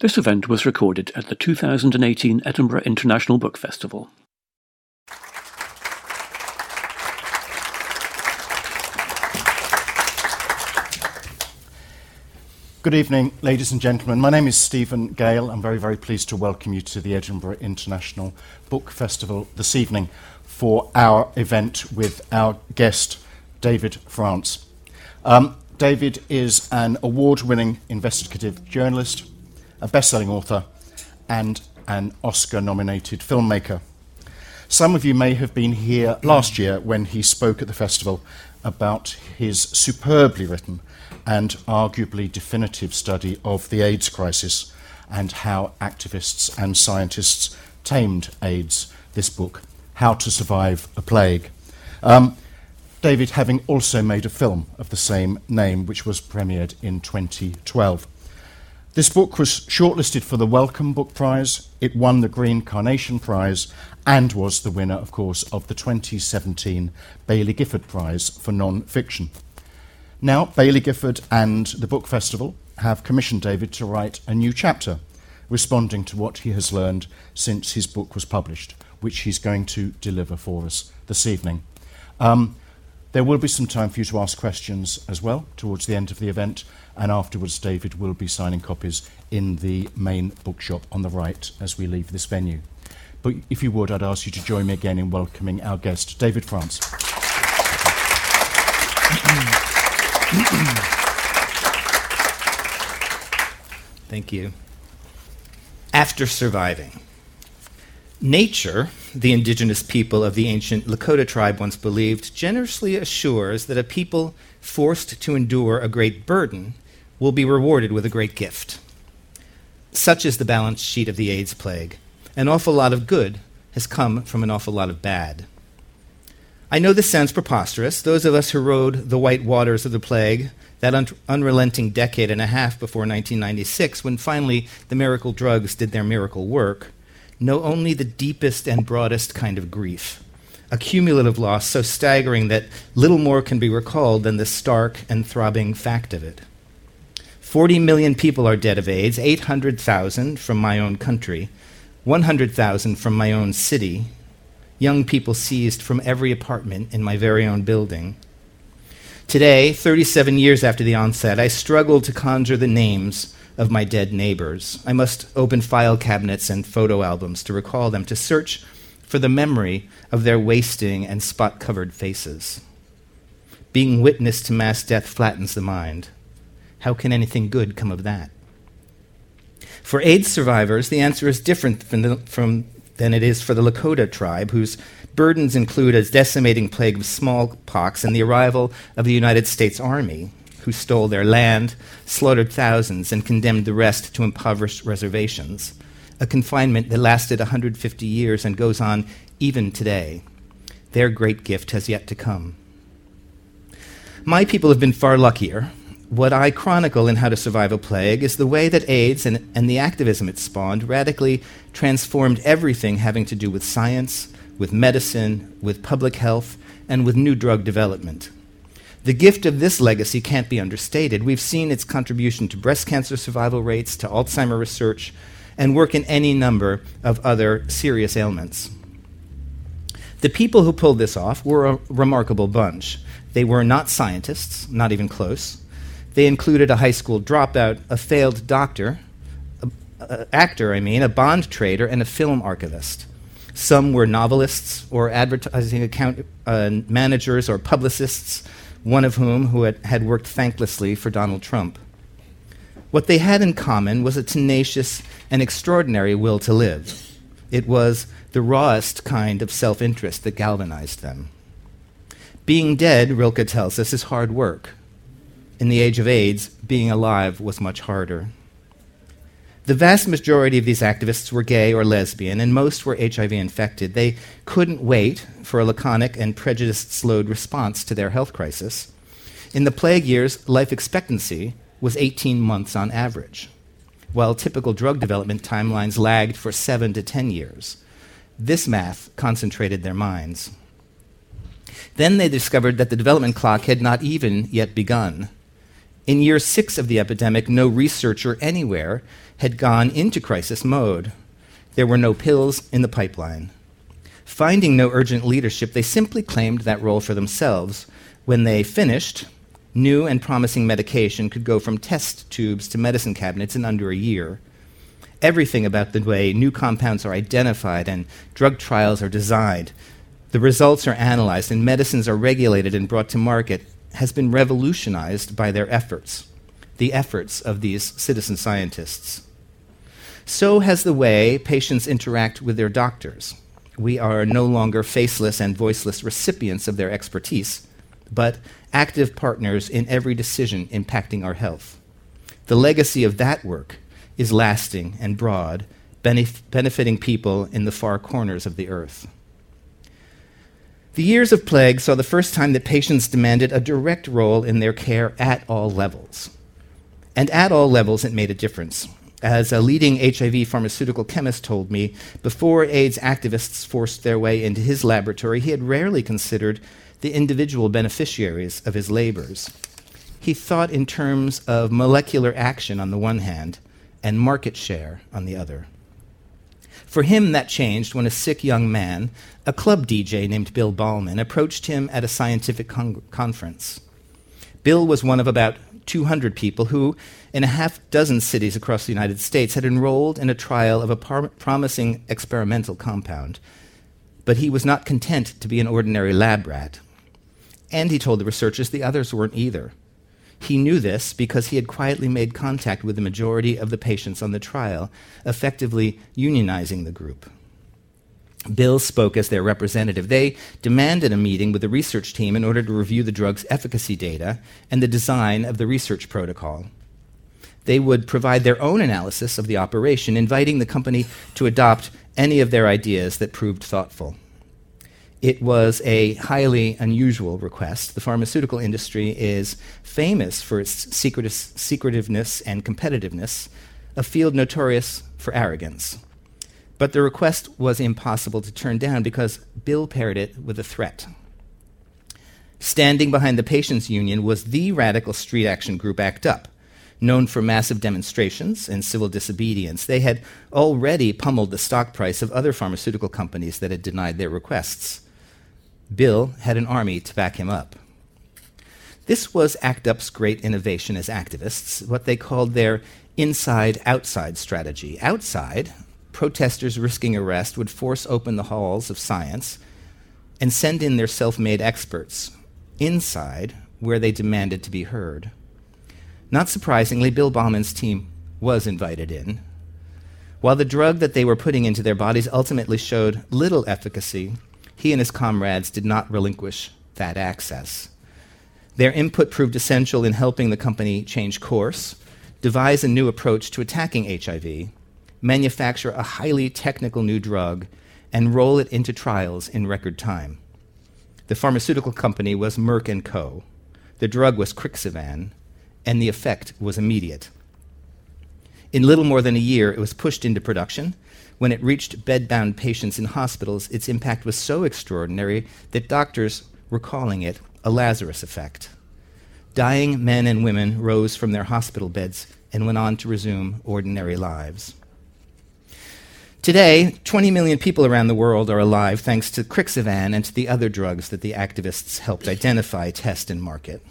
This event was recorded at the 2018 Edinburgh International Book Festival. Good evening, ladies and gentlemen. My name is Steven Gale. I'm very, very pleased to welcome you to the Edinburgh International Book Festival this evening for our event with our guest, David France. Um, David is an award winning investigative journalist, a best selling author, and an Oscar nominated filmmaker. Some of you may have been here last year when he spoke at the festival about his superbly written and arguably definitive study of the AIDS crisis and how activists and scientists tamed AIDS. This book, How to Survive a Plague. Um, David having also made a film of the same name, which was premiered in 2012. This book was shortlisted for the Wellcome Book Prize. It won the Green Carnation Prize and was the winner, of course, of the 2017 Baillie Gifford Prize for non fiction. Now, Baillie Gifford and the Book Festival have commissioned David to write a new chapter responding to what he has learned since his book was published, which he's going to deliver for us this evening. Um, there will be some time for you to ask questions as well towards the end of the event, and afterwards, David will be signing copies in the main bookshop on the right as we leave this venue. But if you would, I'd ask you to join me again in welcoming our guest, David France. Thank you. After surviving. Nature, the indigenous people of the ancient Lakota tribe once believed, generously assures that a people forced to endure a great burden will be rewarded with a great gift. Such is the balance sheet of the AIDS plague. An awful lot of good has come from an awful lot of bad. I know this sounds preposterous. Those of us who rode the white waters of the plague, that un- unrelenting decade and a half before 1996, when finally the miracle drugs did their miracle work, know only the deepest and broadest kind of grief, a cumulative loss so staggering that little more can be recalled than the stark and throbbing fact of it. 40 million people are dead of AIDS, 800,000 from my own country, 100,000 from my own city, young people seized from every apartment in my very own building. Today, 37 years after the onset, I struggle to conjure the names of my dead neighbors. I must open file cabinets and photo albums to recall them, to search for the memory of their wasting and spot covered faces. Being witness to mass death flattens the mind. How can anything good come of that? For AIDS survivors, the answer is different from, the, from than it is for the Lakota tribe, whose burdens include a decimating plague of smallpox and the arrival of the United States Army, who stole their land, slaughtered thousands, and condemned the rest to impoverished reservations. A confinement that lasted 150 years and goes on even today. Their great gift has yet to come. My people have been far luckier. What I chronicle in How to Survive a Plague is the way that AIDS and, and the activism it spawned radically transformed everything having to do with science, with medicine, with public health, and with new drug development. The gift of this legacy can't be understated. We've seen its contribution to breast cancer survival rates, to Alzheimer research, and work in any number of other serious ailments. The people who pulled this off were a remarkable bunch. They were not scientists, not even close. They included a high school dropout, a failed doctor, a, a actor, I mean, a bond trader, and a film archivist. Some were novelists or advertising account uh, managers or publicists one of whom who had, had worked thanklessly for Donald Trump. What they had in common was a tenacious and extraordinary will to live. It was the rawest kind of self interest that galvanized them. Being dead, Rilke tells us, is hard work. In the age of AIDS, being alive was much harder. The vast majority of these activists were gay or lesbian, and most were HIV infected. They couldn't wait for a laconic and prejudice slowed response to their health crisis. In the plague years, life expectancy was 18 months on average, while typical drug development timelines lagged for 7 to 10 years. This math concentrated their minds. Then they discovered that the development clock had not even yet begun. In year six of the epidemic, no researcher anywhere had gone into crisis mode. There were no pills in the pipeline. Finding no urgent leadership, they simply claimed that role for themselves. When they finished, new and promising medication could go from test tubes to medicine cabinets in under a year. Everything about the way new compounds are identified and drug trials are designed, the results are analyzed, and medicines are regulated and brought to market has been revolutionized by their efforts, the efforts of these citizen scientists. So has the way patients interact with their doctors. We are no longer faceless and voiceless recipients of their expertise, but active partners in every decision impacting our health. The legacy of that work is lasting and broad, benef- benefiting people in the far corners of the earth. The years of plague saw the first time that patients demanded a direct role in their care at all levels. And at all levels, it made a difference. As a leading HIV pharmaceutical chemist told me, before AIDS activists forced their way into his laboratory, he had rarely considered the individual beneficiaries of his labors. He thought in terms of molecular action on the one hand and market share on the other. For him, that changed when a sick young man, a club DJ named Bill Bahlman, approached him at a scientific con- conference. Bill was one of about 200 people who, in a half dozen cities across the United States, had enrolled in a trial of a par- promising experimental compound. But he was not content to be an ordinary lab rat. And he told the researchers the others weren't either. He knew this because he had quietly made contact with the majority of the patients on the trial, effectively unionizing the group. Bill spoke as their representative. They demanded a meeting with the research team in order to review the drug's efficacy data and the design of the research protocol. They would provide their own analysis of the operation, inviting the company to adopt any of their ideas that proved thoughtful. It was a highly unusual request. The pharmaceutical industry is famous for its secretive, secretiveness and competitiveness, a field notorious for arrogance. But the request was impossible to turn down because Bill paired it with a threat. Standing behind the Patients Union was the radical street action group ACT UP, known for massive demonstrations and civil disobedience. They had already pummeled the stock price of other pharmaceutical companies that had denied their requests. Bill had an army to back him up. This was ACT UP's great innovation as activists, what they called their inside outside strategy. Outside, protesters risking arrest would force open the halls of science and send in their self made experts. Inside, where they demanded to be heard. Not surprisingly, Bill Bahlman's team was invited in. While the drug that they were putting into their bodies ultimately showed little efficacy, he and his comrades did not relinquish that access. Their input proved essential in helping the company change course, devise a new approach to attacking HIV, manufacture a highly technical new drug, and roll it into trials in record time. The pharmaceutical company was Merck & Co. The drug was Crixivan, and the effect was immediate. In little more than a year, it was pushed into production when it reached bedbound patients in hospitals, its impact was so extraordinary that doctors were calling it a Lazarus effect. Dying men and women rose from their hospital beds and went on to resume ordinary lives. Today, 20 million people around the world are alive thanks to Crixivan and to the other drugs that the activists helped identify, test, and market.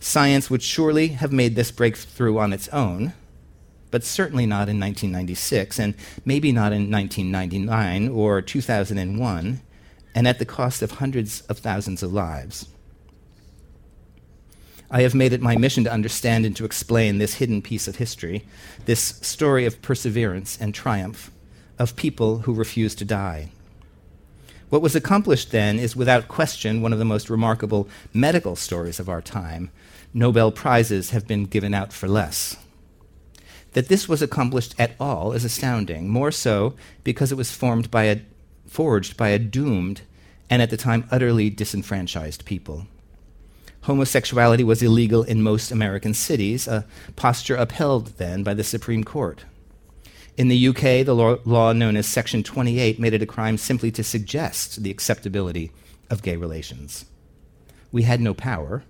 Science would surely have made this breakthrough on its own, but certainly not in 1996, and maybe not in 1999 or 2001, and at the cost of hundreds of thousands of lives. I have made it my mission to understand and to explain this hidden piece of history, this story of perseverance and triumph, of people who refused to die. What was accomplished then is without question one of the most remarkable medical stories of our time. Nobel Prizes have been given out for less. That this was accomplished at all is astounding, more so because it was formed by a, forged by a doomed and at the time utterly disenfranchised people. Homosexuality was illegal in most American cities, a posture upheld then by the Supreme Court. In the UK, the law, law, known as Section 28 made it a crime simply to suggest the acceptability of gay relations. We had no power,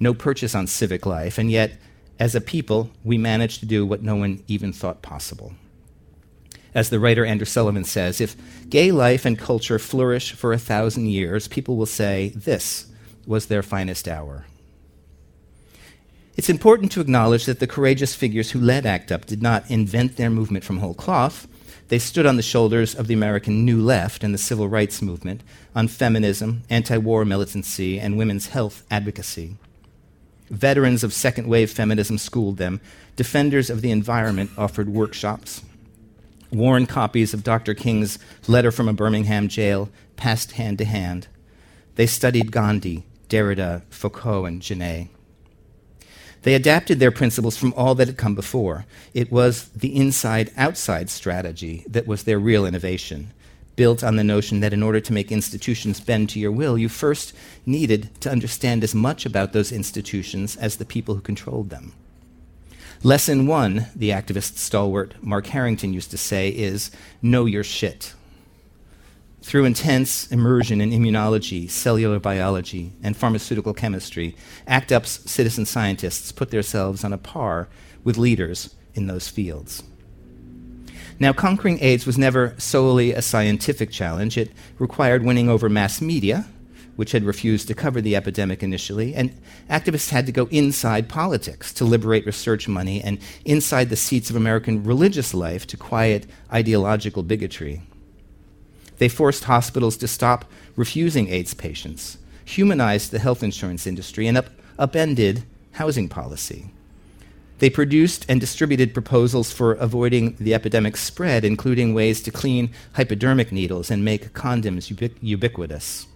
no purchase on civic life, and yet As a people, we managed to do what no one even thought possible. As the writer Andrew Sullivan says, if gay life and culture flourish for a thousand years, people will say this was their finest hour. It's important to acknowledge that the courageous figures who led ACT UP did not invent their movement from whole cloth. They stood on the shoulders of the American New Left and the civil rights movement, on feminism, anti war militancy, and women's health advocacy. Veterans of second wave feminism schooled them. Defenders of the environment offered workshops. Worn copies of Dr. King's Letter from a Birmingham Jail passed hand to hand. They studied Gandhi, Derrida, Foucault, and Genet. They adapted their principles from all that had come before. It was the inside outside strategy that was their real innovation, built on the notion that in order to make institutions bend to your will, you first needed to understand as much about those institutions as the people who controlled them. Lesson one, the activist stalwart Mark Harrington used to say, is know your shit. Through intense immersion in immunology, cellular biology, and pharmaceutical chemistry, ACT UP's citizen scientists put themselves on a par with leaders in those fields. Now, conquering AIDS was never solely a scientific challenge. It required winning over mass media, which had refused to cover the epidemic initially, and activists had to go inside politics to liberate research money and inside the seats of American religious life to quiet ideological bigotry. They forced hospitals to stop refusing AIDS patients, humanized the health insurance industry, and up- upended housing policy. They produced and distributed proposals for avoiding the epidemic's spread, including ways to clean hypodermic needles and make condoms ubiqu- ubiquitous.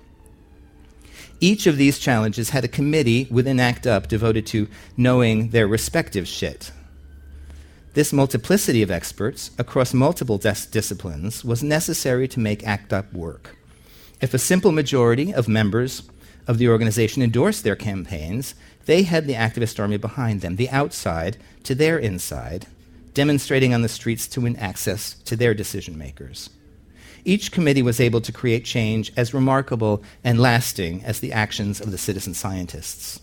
Each of these challenges had a committee within ACT UP devoted to knowing their respective shit. This multiplicity of experts across multiple dis- disciplines was necessary to make ACT UP work. If a simple majority of members of the organization endorsed their campaigns, they had the activist army behind them, the outside to their inside, demonstrating on the streets to win access to their decision makers. Each committee was able to create change as remarkable and lasting as the actions of the citizen scientists.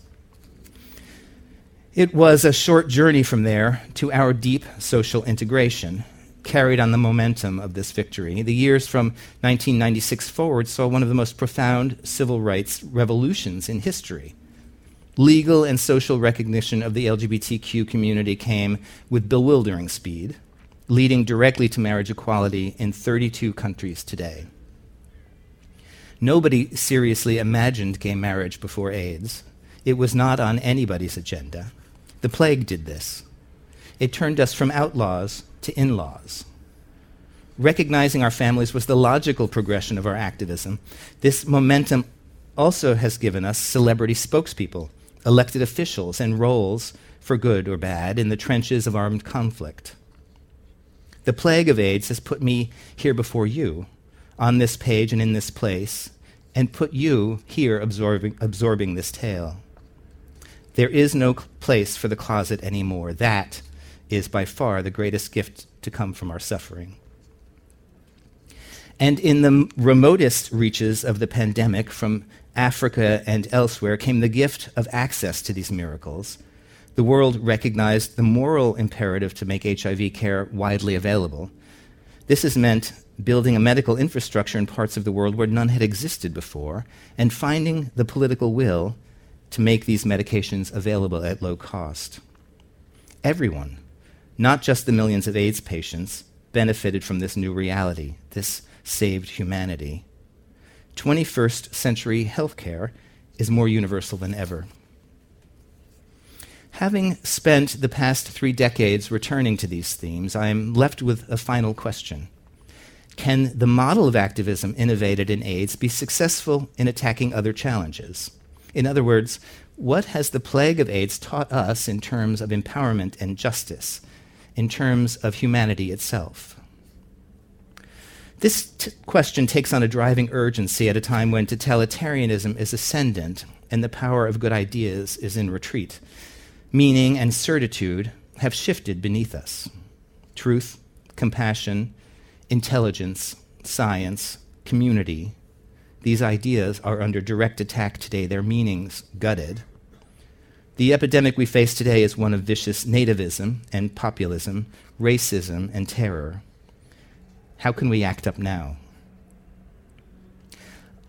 It was a short journey from there to our deep social integration, carried on the momentum of this victory. The years from 1996 forward saw one of the most profound civil rights revolutions in history. Legal and social recognition of the LGBTQ community came with bewildering speed, leading directly to marriage equality in 32 countries today. Nobody seriously imagined gay marriage before AIDS. It was not on anybody's agenda. The plague did this. It turned us from outlaws to in laws. Recognizing our families was the logical progression of our activism. This momentum also has given us celebrity spokespeople, elected officials, and roles, for good or bad, in the trenches of armed conflict. The plague of AIDS has put me here before you, on this page and in this place, and put you here absorbing, absorbing this tale. There is no place for the closet anymore. That is by far the greatest gift to come from our suffering. And in the remotest reaches of the pandemic, from Africa and elsewhere, came the gift of access to these miracles. The world recognized the moral imperative to make HIV care widely available. This has meant building a medical infrastructure in parts of the world where none had existed before, and finding the political will to make these medications available at low cost. Everyone, not just the millions of AIDS patients, benefited from this new reality. This saved humanity. 21st century healthcare is more universal than ever. Having spent the past three decades returning to these themes, I am left with a final question. Can the model of activism innovated in AIDS be successful in attacking other challenges? In other words, what has the plague of AIDS taught us in terms of empowerment and justice, in terms of humanity itself? This t- question takes on a driving urgency at a time when totalitarianism is ascendant and the power of good ideas is in retreat. Meaning and certitude have shifted beneath us. Truth, compassion, intelligence, science, community, these ideas are under direct attack today, their meanings gutted. The epidemic we face today is one of vicious nativism and populism, racism and terror. How can we act up now?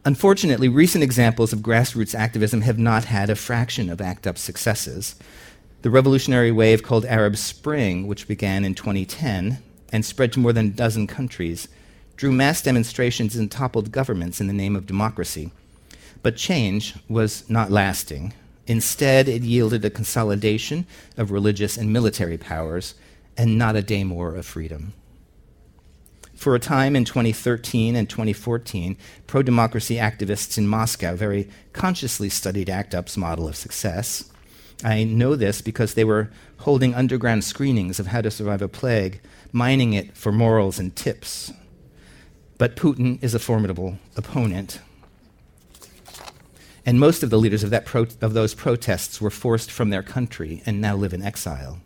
Unfortunately, recent examples of grassroots activism have not had a fraction of ACT UP's successes. The revolutionary wave called Arab Spring, which began in 2010 and spread to more than a dozen countries, drew mass demonstrations and toppled governments in the name of democracy. But change was not lasting. Instead, it yielded a consolidation of religious and military powers and not a day more of freedom. For a time in 2013 and 2014, pro democracy activists in Moscow very consciously studied ACT UP's model of success. I know this because they were holding underground screenings of how to survive a plague, mining it for morals and tips. But Putin is a formidable opponent. And most of the leaders of, that pro- of those protests were forced from their country and now live in exile.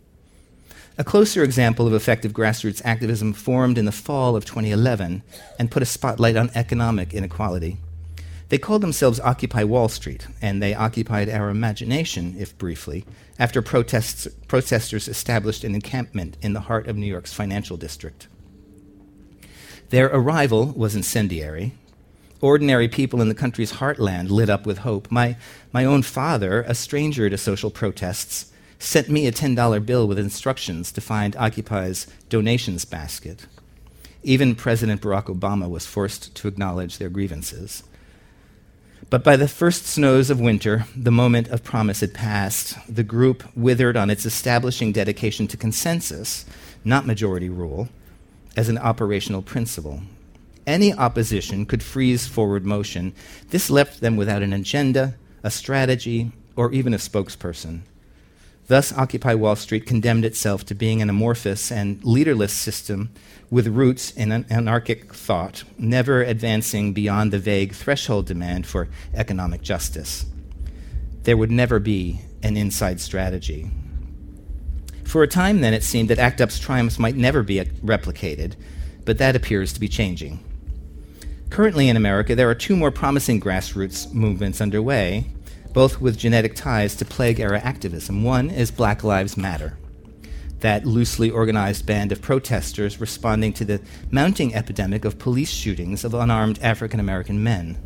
A closer example of effective grassroots activism formed in the fall of 2011 and put a spotlight on economic inequality. They called themselves Occupy Wall Street, and they occupied our imagination, if briefly, after protests, protesters established an encampment in the heart of New York's financial district. Their arrival was incendiary. Ordinary people in the country's heartland lit up with hope. My, my own father, a stranger to social protests, sent me a $10 bill with instructions to find Occupy's donations basket. Even President Barack Obama was forced to acknowledge their grievances. But by the first snows of winter, the moment of promise had passed. The group withered on its establishing dedication to consensus, not majority rule, as an operational principle. Any opposition could freeze forward motion. This left them without an agenda, a strategy, or even a spokesperson. Thus, Occupy Wall Street condemned itself to being an amorphous and leaderless system with roots in an anarchic thought, never advancing beyond the vague threshold demand for economic justice. There would never be an inside strategy. For a time, then, it seemed that ACT UP's triumphs might never be replicated, but that appears to be changing. Currently in America, there are two more promising grassroots movements underway both with genetic ties to plague era activism. One is Black Lives Matter, that loosely organized band of protesters responding to the mounting epidemic of police shootings of unarmed African American men.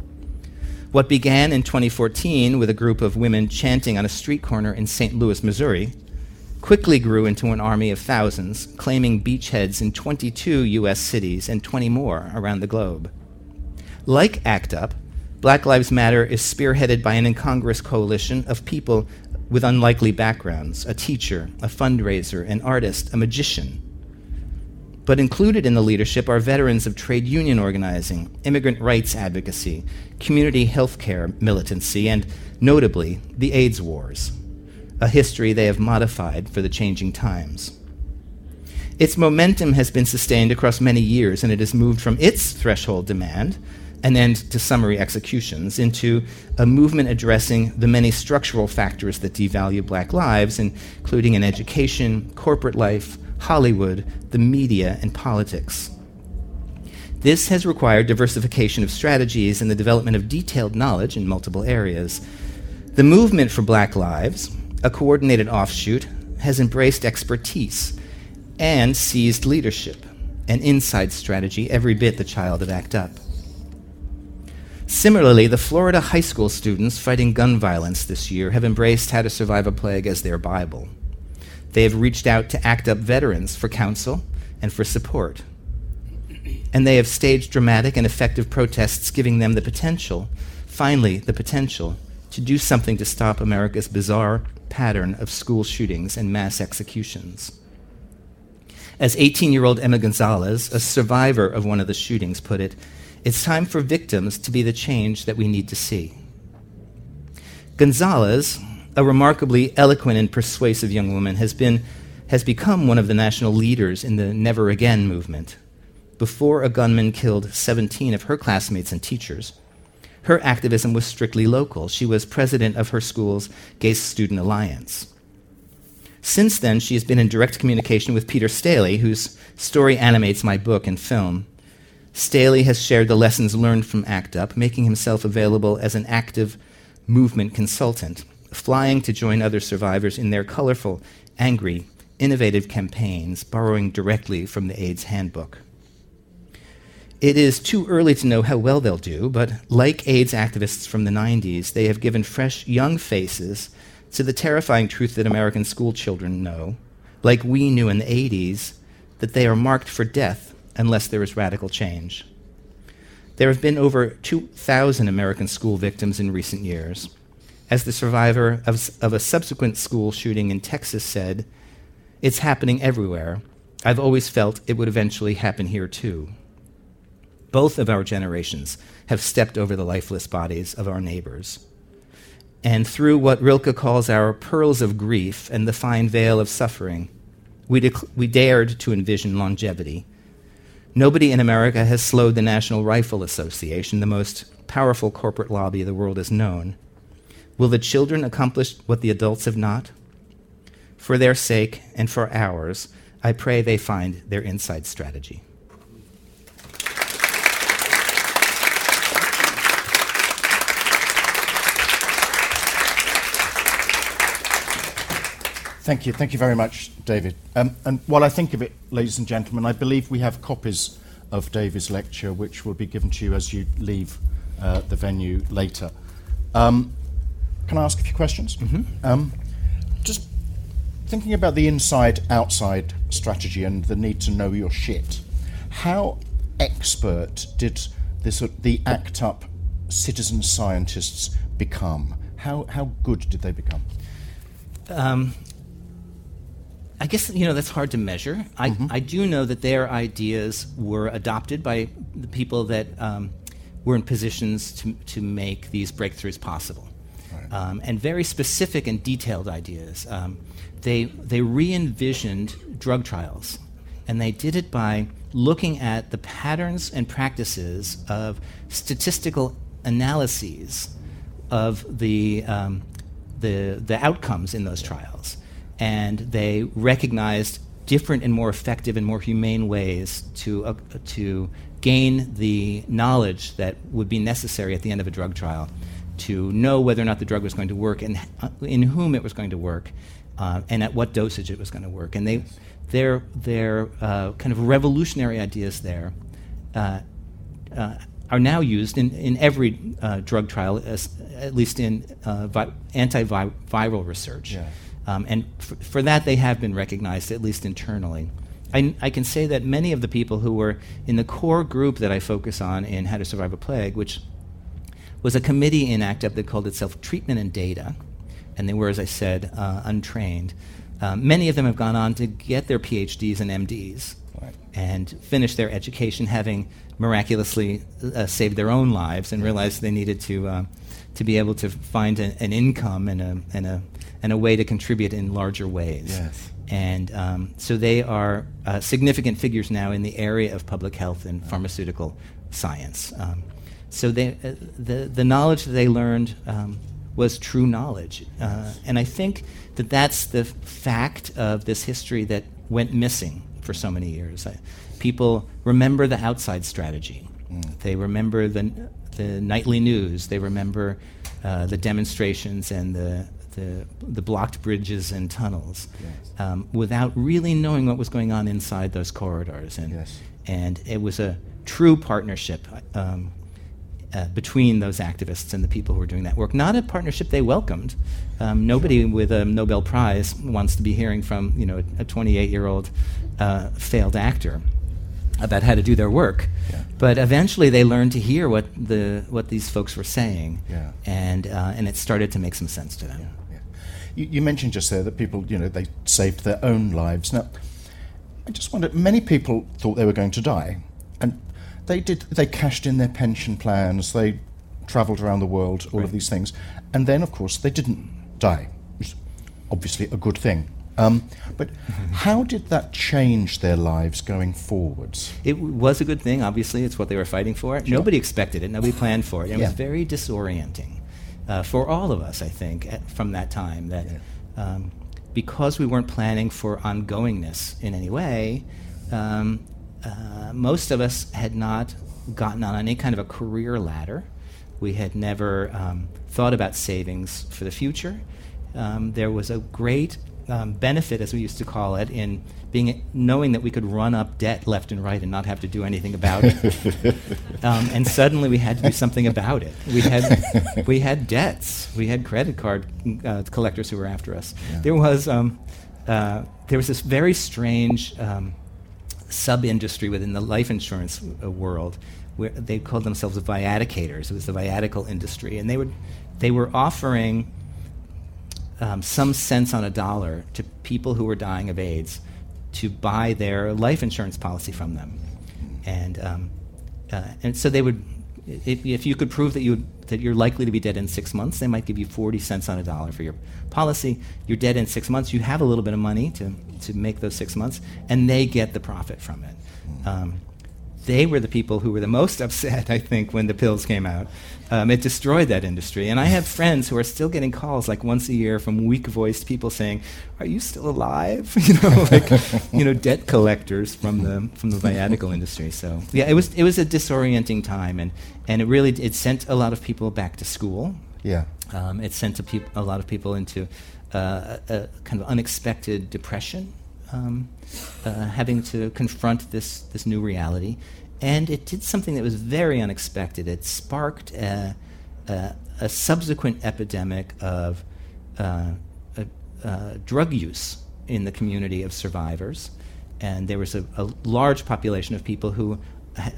What began in 2014 with a group of women chanting on a street corner in St. Louis, Missouri, quickly grew into an army of thousands, claiming beachheads in 22 U.S. cities and 20 more around the globe. Like ACT UP, Black Lives Matter is spearheaded by an incongruous coalition of people with unlikely backgrounds a teacher, a fundraiser, an artist, a magician. But included in the leadership are veterans of trade union organizing, immigrant rights advocacy, community health care militancy, and notably, the AIDS wars, a history they have modified for the changing times. Its momentum has been sustained across many years, and it has moved from its threshold demand an end to summary executions into a movement addressing the many structural factors that devalue black lives, including in education, corporate life, Hollywood, the media, and politics. This has required diversification of strategies and the development of detailed knowledge in multiple areas. The movement for Black Lives, a coordinated offshoot, has embraced expertise and seized leadership, an inside strategy every bit the child of ACT UP. Similarly, the Florida high school students fighting gun violence this year have embraced How to Survive a Plague as their Bible. They have reached out to ACT UP veterans for counsel and for support. And they have staged dramatic and effective protests, giving them the potential, finally, the potential, to do something to stop America's bizarre pattern of school shootings and mass executions. As 18 year old Emma Gonzalez, a survivor of one of the shootings, put it, it's time for victims to be the change that we need to see. Gonzalez, a remarkably eloquent and persuasive young woman, has, been, has become one of the national leaders in the Never Again movement. Before a gunman killed 17 of her classmates and teachers, her activism was strictly local. She was president of her school's Gay Student Alliance. Since then, she has been in direct communication with Peter Staley, whose story animates my book and film. Staley has shared the lessons learned from ACT UP, making himself available as an active movement consultant, flying to join other survivors in their colorful, angry, innovative campaigns, borrowing directly from the AIDS handbook. It is too early to know how well they'll do, but like AIDS activists from the 90s, they have given fresh, young faces to the terrifying truth that American schoolchildren know, like we knew in the 80s, that they are marked for death unless there is radical change. There have been over 2,000 American school victims in recent years. As the survivor of, of a subsequent school shooting in Texas said, It's happening everywhere. I've always felt it would eventually happen here too. Both of our generations have stepped over the lifeless bodies of our neighbors. And through what Rilke calls our pearls of grief and the fine veil of suffering, we, dec- we dared to envision longevity. Nobody in America has slowed the National Rifle Association, the most powerful corporate lobby the world has known. Will the children accomplish what the adults have not? For their sake and for ours, I pray they find their inside strategy. Thank you. Thank you very much, David. Um, and while I think of it, ladies and gentlemen, I believe we have copies of David's lecture, which will be given to you as you leave uh, the venue later. Um, can I ask a few questions? Mm-hmm. Um, just thinking about the inside outside strategy and the need to know your shit, how expert did this, the ACT UP citizen scientists become? How, how good did they become? Um, I guess you know that's hard to measure. I, Mm-hmm. I do know that their ideas were adopted by the people that um, were in positions to, to make these breakthroughs possible, Right. um, and very specific and detailed ideas. Um, they they re-envisioned drug trials, and they did it by looking at the patterns and practices of statistical analyses of the um, the the outcomes in those trials, and they recognized different and more effective and more humane ways to uh, to gain the knowledge that would be necessary at the end of a drug trial to know whether or not the drug was going to work and uh, in whom it was going to work uh, and at what dosage it was going to work. And they, their, their uh, kind of revolutionary ideas there uh, uh, are now used in, in every drug trial, as, at least in vi- antiviral research. Yeah. Um, and f- for that, they have been recognized, at least internally. I, I can say that many of the people who were in the core group that I focus on in How to Survive a Plague, which was a committee in ACT UP that called itself Treatment and Data, and they were, as I said, uh, untrained. Um, many of them have gone on to get their PhDs and MDs Right. and finish their education having miraculously uh, saved their own lives and realized they needed to, uh, to be able to find an, an income and a, and, a, and a way to contribute in larger ways. Yes. And um, so they are uh, significant figures now in the area of public health and pharmaceutical science. Um, so they, uh, the, the knowledge that they learned um, was true knowledge. Uh, and I think that that's the fact of this history that went missing for so many years. I, people remember the outside strategy. They remember the, the nightly news. They remember uh, the demonstrations and the, the, the blocked bridges and tunnels Yes. um, without really knowing what was going on inside those corridors. And, Yes. and it was a true partnership um, uh, between those activists and the people who were doing that work. Not a partnership they welcomed. Um, nobody with a Nobel Prize wants to be hearing from you know a 28 year old uh, failed actor about how to do their work. Yeah. But eventually, they learned to hear what the what these folks were saying, Yeah. and uh, and it started to make some sense to them. Yeah. You, you mentioned just there that people, you know, they saved their own lives. Now, I just wondered, many people thought they were going to die, and they did. They cashed in their pension plans. They travelled around the world, all of these things, and then, of course, they didn't die, which is obviously a good thing. Um, but how did that change their lives going forwards? It w- was a good thing. Obviously, it's what they were fighting for. Nobody expected it. Nobody planned for it. It Yeah. was very disorienting uh, for all of us. I think at, from that time that um, because we weren't planning for ongoingness in any way, um, uh, most of us had not gotten on any kind of a career ladder. We had never um, thought about savings for the future. um, there was a great um, benefit, as we used to call it, in being knowing that we could run up debt left and right and not have to do anything about it. um, and suddenly we had to do something about it. We had we had debts. We had credit card uh, collectors who were after us. Yeah. There was um, uh, there was this very strange um, sub industry within the life insurance uh, world where they called themselves viaticators. It was the viatical industry, and they would they were offering um, some cents on a dollar to people who were dying of AIDS to buy their life insurance policy from them. And, um, uh, and so they would, if, if, you could prove that, you that you're likely to be dead in six months, they might give you 40 cents on a dollar for your policy. You're dead in six months, you have a little bit of money to, to make those six months, and they get the profit from it. Um, they were the people who were the most upset, I think, when the pills came out. Um, it destroyed that industry. And I have friends who are still getting calls like once a year from weak voiced people saying, Are you still alive? you know, like you know, debt collectors from the from the viatical industry. So yeah, it was it was a disorienting time and, and it really it sent a lot of people back to school. Yeah. Um, it sent a, peop- a, lot of people into uh, a, a, kind of unexpected depression um, uh, having to confront this, this new reality. And it did something that was very unexpected. It sparked a, a, a subsequent epidemic of uh, drug use in the community of survivors. And there was a, a, large population of people who,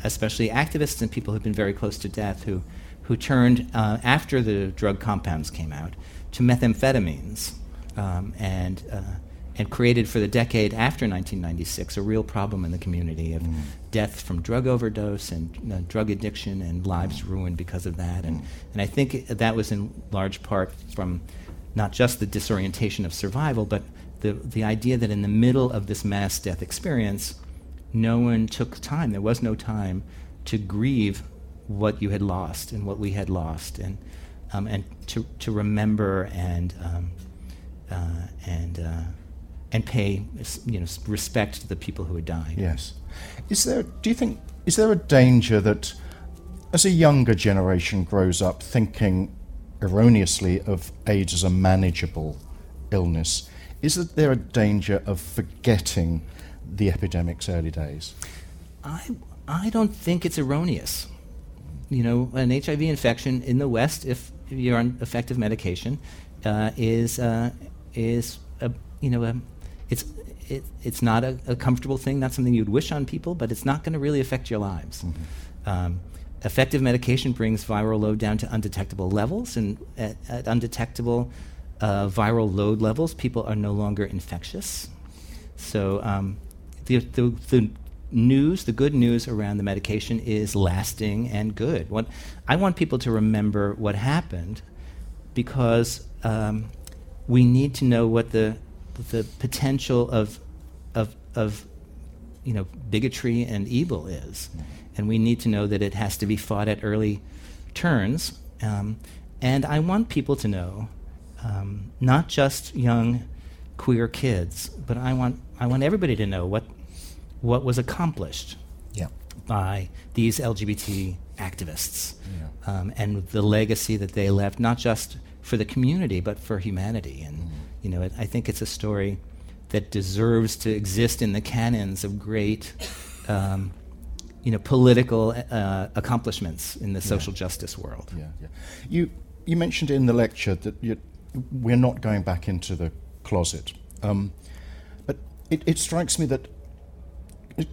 especially activists and people who've been very close to death, who, who turned, uh, after the drug compounds came out, to methamphetamines. Um, and uh, and created for the decade after 1996 a real problem in the community of mm. death from drug overdose and uh, drug addiction and lives mm. ruined because of that. And, and I think that was in large part from not just the disorientation of survival, but the, the idea that in the middle of this mass death experience, no one took time. There was no time to grieve what you had lost and what we had lost, and, um, and to, to remember and, um, uh, and uh, and pay you know respect to the people who are dying. Yes. Is there? Do you think? Is there a danger that, as a younger generation grows up thinking erroneously of AIDS as a manageable illness, is there a danger of forgetting the epidemic's early days? I I don't think it's erroneous. You know, an HIV infection in the West, if you're on effective medication, uh, is uh, is a you know a it's it, it's not a, a, comfortable thing, not something you'd wish on people, but it's not going to really affect your lives. Mm-hmm. Um, effective medication brings viral load down to undetectable levels, and at, at undetectable uh, viral load levels, people are no longer infectious. So um, the, the, the news, the good news around the medication is lasting and good. What, I want people to remember what happened because um, we need to know what the the potential of, of, of you know, bigotry and evil is. And we need to know that it has to be fought at early turns. Um, and I want people to know, um, not just young queer kids, but I want, I want everybody to know what, what was accomplished yeah. by these LGBT activists yeah. um, and the legacy that they left, not just for the community, but for humanity. And mm you know, it, I think it's a story that deserves to exist in the canons of great, um, you know, political uh, accomplishments in the yeah. social justice world. Yeah, yeah. You you mentioned in the lecture that we're not going back into the closet, um, but it, it strikes me that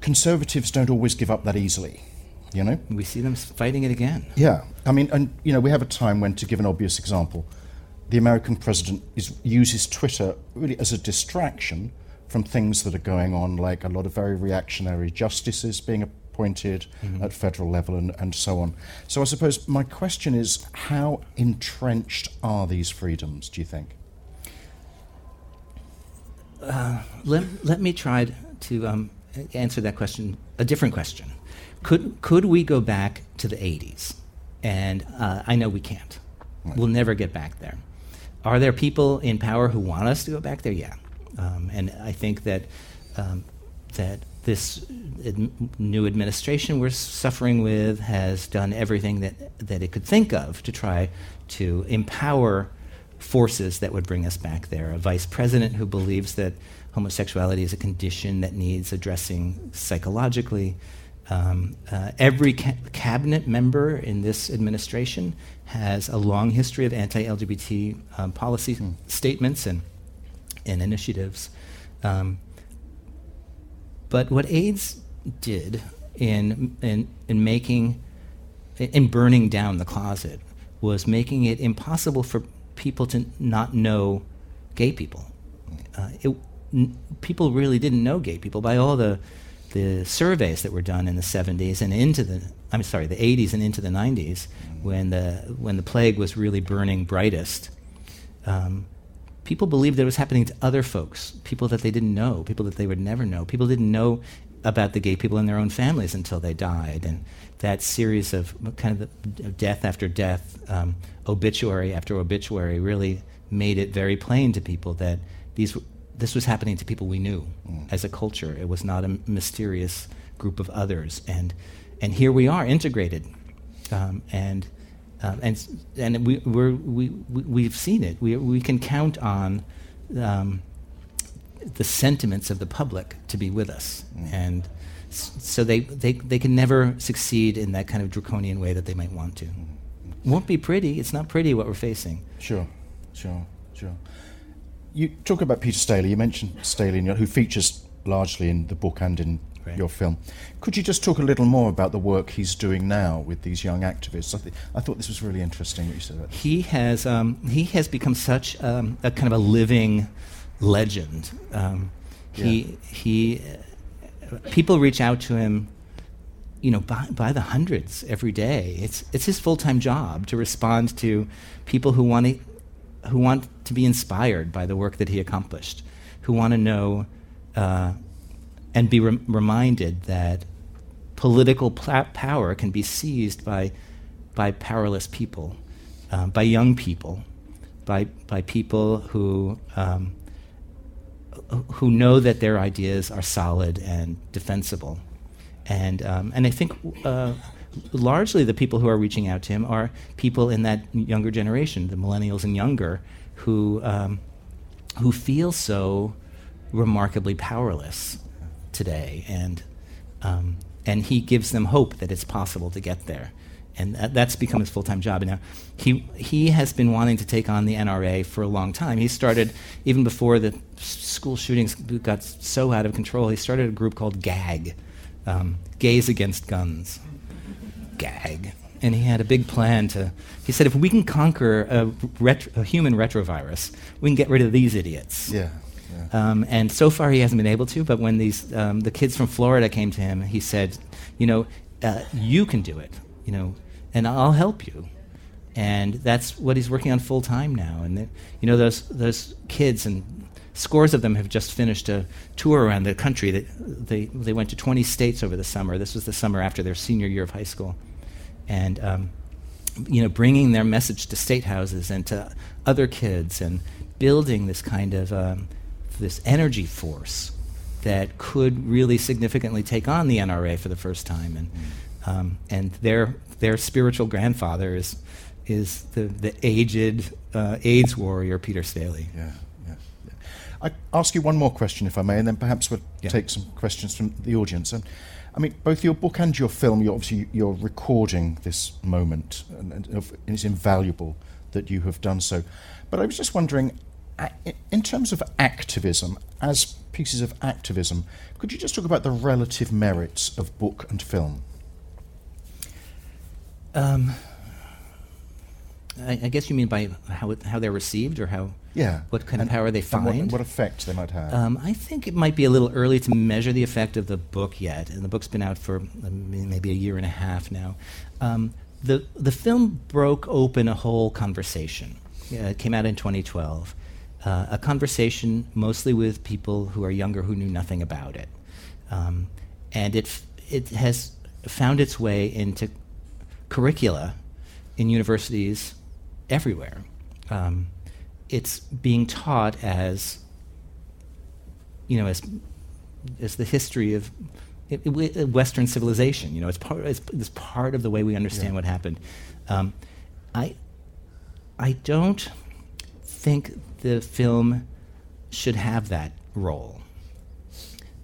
conservatives don't always give up that easily. You know, we see them fighting it again. Yeah, I mean, and you know, we have a time when, to give an obvious example, the American president is, uses Twitter really as a distraction from things that are going on, like a lot of very reactionary justices being appointed mm-hmm. at federal level and, and so on. So I suppose my question is how entrenched are these freedoms, do you think? Uh, let, let me try to um, answer that question, a different question. Could, could we go back to the 80s? And uh, I know we can't. Right. We'll never get back there. Are there people in power who want us to go back there? Yeah. Um, and I think that, um, that this ad- new administration we're suffering with has done everything that, that it could think of to try to empower forces that would bring us back there. A vice president who believes that homosexuality is a condition that needs addressing psychologically. Um, uh, every ca- cabinet member in this administration has a long history of anti LGBT um, policy mm. statements and, and initiatives. Um, but what AIDS did in, in, in making, in burning down the closet, was making it impossible for people to not know gay people. Uh, it, n- people really didn't know gay people by all the the surveys that were done in the 70s and into the I'm sorry the 80s and into the 90s when the when the plague was really burning brightest. Um, people believed that it was happening to other folks, people that they didn't know, people that they would never know. People didn't know about the gay people in their own families until they died, and that series of kind of death after death, um, obituary after obituary, really made it very plain to people that these this was happening to people we knew mm. as a culture. It was not a mysterious group of others, and and here we are integrated, um, and um, and and we we're, we we have seen it. We we can count on. Um, the sentiments of the public to be with us, mm. and so they, they, they can never succeed in that kind of draconian way that they might want to. Mm. Won't be pretty. It's not pretty what we're facing. Sure, sure, sure you talk about Peter Staley. You mentioned Staley, your, who features largely in the book and in right. your film. Could you just talk a little more about the work he's doing now with these young activists? I, th- I thought this was really interesting what you said. He has, um, he has become such um, a kind of a living legend. Um, he, yeah. he, uh, people reach out to him you know, by, by, the hundreds every day. It's, it's his full time job to respond to people who want to who want to be inspired by the work that he accomplished, who want to know uh, and be re- reminded that political pl- power can be seized by, by powerless people, uh, by young people, by, by people who, um, who know that their ideas are solid and defensible. And, um, and I think uh, largely the people who are reaching out to him are people in that younger generation, the millennials and younger, who um, who feel so remarkably powerless today, and um, and he gives them hope that it's possible to get there, and that, that's become his full time job. And now he he has been wanting to take on the NRA for a long time. He started even before the school shootings got so out of control. He started a group called GAG, um, Gays Against Guns gag. And he had a big plan to. He said, if we can conquer a, retro, a human retrovirus, we can get rid of these idiots. Yeah. yeah. Um, and so far, he hasn't been able to. But when these um, the kids from Florida came to him, he said, "You know, uh, you can do it. You know, and I'll help you." And that's what he's working on full time now. And you know, those those kids and scores of them have just finished a tour around the country. They, they, they went to 20 states over the summer. This was the summer after their senior year of high school. And, um, you know, bringing their message to state houses and to other kids and building this kind of um, this energy force that could really significantly take on the NRA for the first time. And, um, and their, their spiritual grandfather is, is the, the aged uh, AIDS warrior, Peter Staley. Yeah. yeah. I ask you one more question, if I may, and then perhaps we'll yeah. take some questions from the audience. And I mean, both your book and your film, you're obviously you're recording this moment, and, and it's invaluable that you have done so. But I was just wondering, in terms of activism, as pieces of activism, could you just talk about the relative merits of book and film? Um, I, I guess you mean by how how they're received, or how yeah. What kind and, of power they find? What, what, effect they might have? Um, I think it might be a little early to measure the effect of the book yet, and the book's been out for maybe a year and a half now. Um, the the film broke open a whole conversation. Uh, it came out in 2012, uh, a conversation mostly with people who are younger who knew nothing about it, um, and it f- it has found its way into curricula in universities everywhere. Um, it's being taught as you know as as the history of it, it, Western civilization. You know, it's part it's, it's, part of the way we understand yeah. what happened. Um, I I don't think the film should have that role.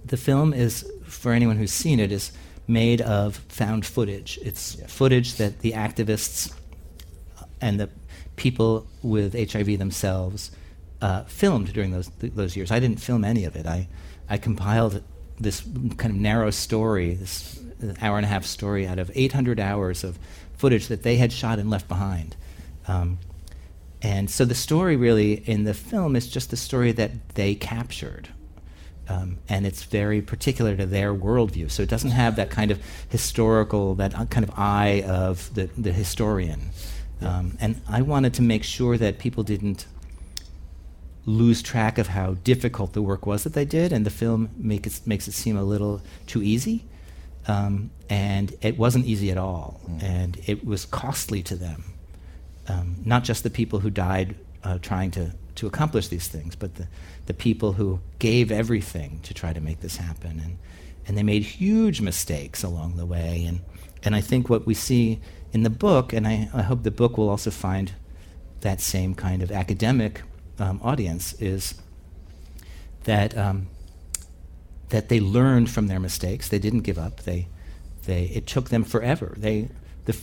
The film is, for anyone who's seen it, is made of found footage. It's yeah. footage that the activists and the people with HIV themselves uh, filmed during those th- those years. I didn't film any of it. I I compiled this kind of narrow story, this hour and a half story, out of 800 hours of footage that they had shot and left behind. Um, and so the story really in the film is just the story that they captured. Um, and it's very particular to their worldview. So it doesn't have that kind of historical, that kind of eye of the, the historian. Um, and I wanted to make sure that people didn't lose track of how difficult the work was that they did, and the film make it, makes it seem a little too easy. Um, and it wasn't easy at all, mm. and it was costly to them um, not just the people who died uh, trying to, to accomplish these things, but the, the people who gave everything to try to make this happen. And, and they made huge mistakes along the way. And, and I think what we see in the book, and I, I hope the book will also find that same kind of academic um, audience, is that, um, that they learned from their mistakes. They didn't give up. They, they, it took them forever. They, the,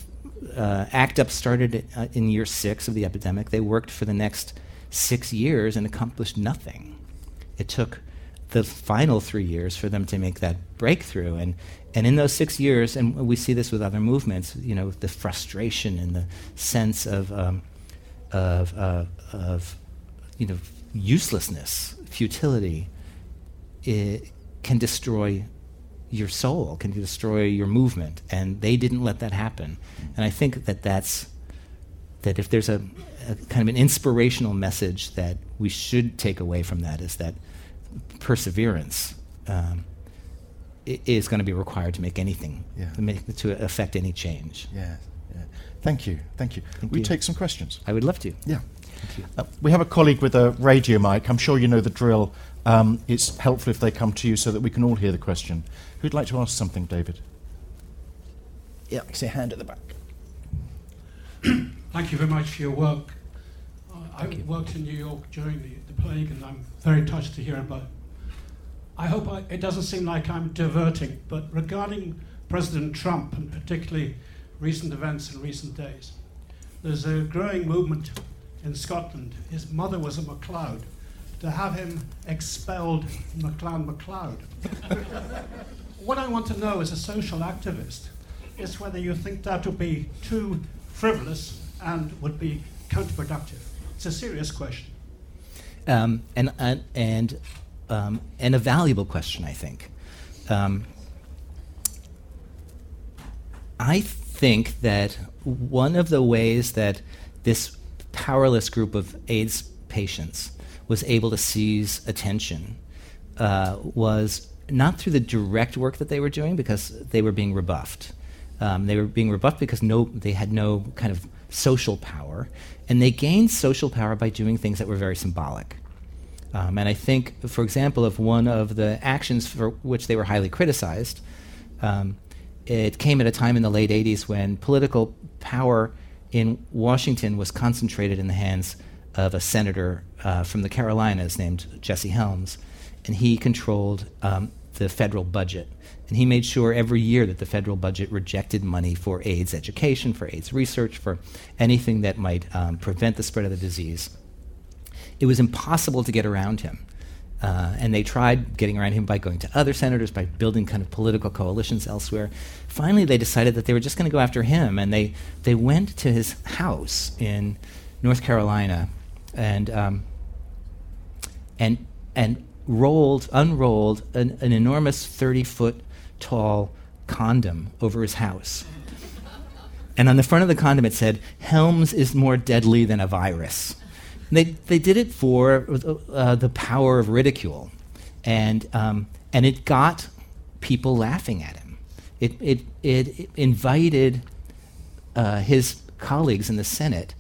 uh, ACT UP started uh, in year six of the epidemic. They worked for the next six years and accomplished nothing. It took the final three years for them to make that breakthrough. And, and in those six years, and we see this with other movements, you know, the frustration and the sense of, um, of, uh, of you know, uselessness, futility, it can destroy your soul, can destroy your movement. And they didn't let that happen. And I think that that's that if there's a, a, kind of an inspirational message that we should take away from that is that perseverance um, is going to be required to make anything, yeah. to, make, to affect any change. Yeah, yeah. Thank you, thank you. Thank we you. take some questions. I would love to. Yeah. Uh, we have a colleague with a radio mic. I'm sure you know the drill. Um, it's helpful if they come to you so that we can all hear the question. Who'd like to ask something, David? Yeah, I see a hand at the back. Thank you very much for your work. Uh, I worked in New York during the, the, plague, and I'm very touched to hear about it. I hope I, it doesn't seem like I'm diverting, but regarding President Trump, and particularly recent events in recent days, there's a growing movement in Scotland. His mother was a MacLeod. To have him expelled from MacLeod MacLeod. what I want to know as a social activist is whether you think that would be too frivolous and would be counterproductive. It's a serious question. Um, and and and, um, and a valuable question, I think. Um, I think that one of the ways that this powerless group of AIDS patients was able to seize attention uh, was not through the direct work that they were doing because they were being rebuffed. Um, they were being rebuffed because no, they had no kind of social power, and they gained social power by doing things that were very symbolic. Um, and I think, for example, of one of the actions for which they were highly criticized, um, it came at a time in the late 80s when political power in Washington was concentrated in the hands of a senator uh, from the Carolinas named Jesse Helms, and he controlled um, the federal budget. And he made sure every year that the federal budget rejected money for AIDS education, for AIDS research, for anything that might um, prevent the spread of the disease. It was impossible to get around him. Uh, and they tried getting around him by going to other senators, by building kind of political coalitions elsewhere. Finally, they decided that they were just going to go after him, and they, they went to his house in North Carolina and, um, and, and rolled, unrolled an, an enormous 30 foot tall condom over his house. And on the front of the condom it said, Helms is more deadly than a virus. And they, they did it for uh, the power of ridicule. And, um, and it got people laughing at him. It, it, it, invited uh, his colleagues in the Senate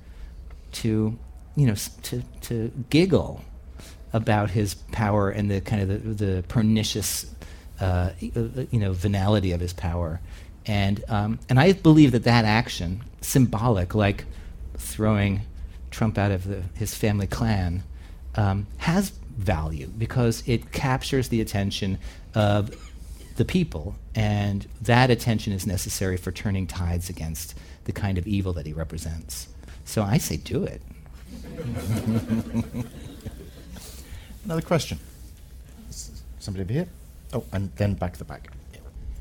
to, you know, to, to giggle about his power and the kind of the, the pernicious, uh, you know, venality of his power. And, um, and I believe that that action, symbolic, like throwing Trump out of the, his family clan um, has value because it captures the attention of the people, and that attention is necessary for turning tides against the kind of evil that he represents. So I say do it. Another question. Somebody over here? Oh, and then back to the back.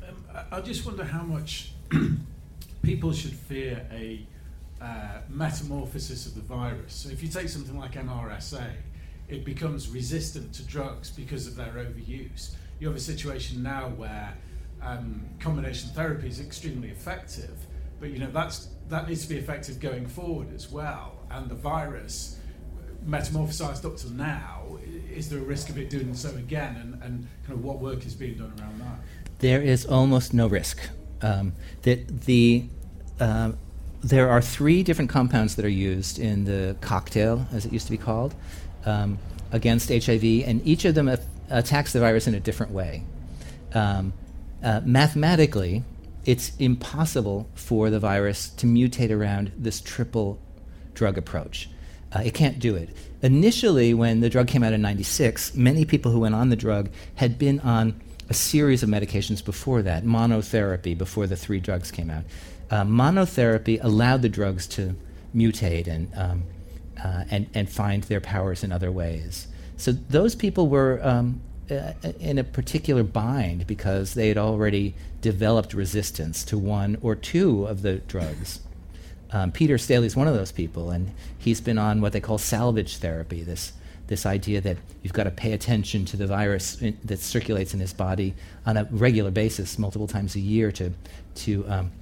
Um, I just wonder how much people should fear a uh, metamorphosis of the virus. So if you take something like MRSA, it becomes resistant to drugs because of their overuse. You have a situation now where um, combination therapy is extremely effective, but you know that's that needs to be effective going forward as well. And the virus, metamorphosized up to now, is there a risk of it doing so again? And, and kind of what work is being done around that? There is almost no risk. Um, the, the uh, there are three different compounds that are used in the cocktail, as it used to be called, um, against HIV, and each of them attacks the virus in a different way. Um, uh, mathematically, it's impossible for the virus to mutate around this triple drug approach. Uh, it can't do it. Initially, when the drug came out in 96, many people who went on the drug had been on a series of medications before that, monotherapy, before the three drugs came out. Uh, monotherapy allowed the drugs to mutate and, um, uh, and, and find their powers in other ways. So those people were um, uh, in a particular bind because they had already developed resistance to one or two of the drugs. Um, Peter Staley is one of those people, and he's been on what they call salvage therapy. This this idea that you've got to pay attention to the virus in, that circulates in his body on a regular basis, multiple times a year, to to um,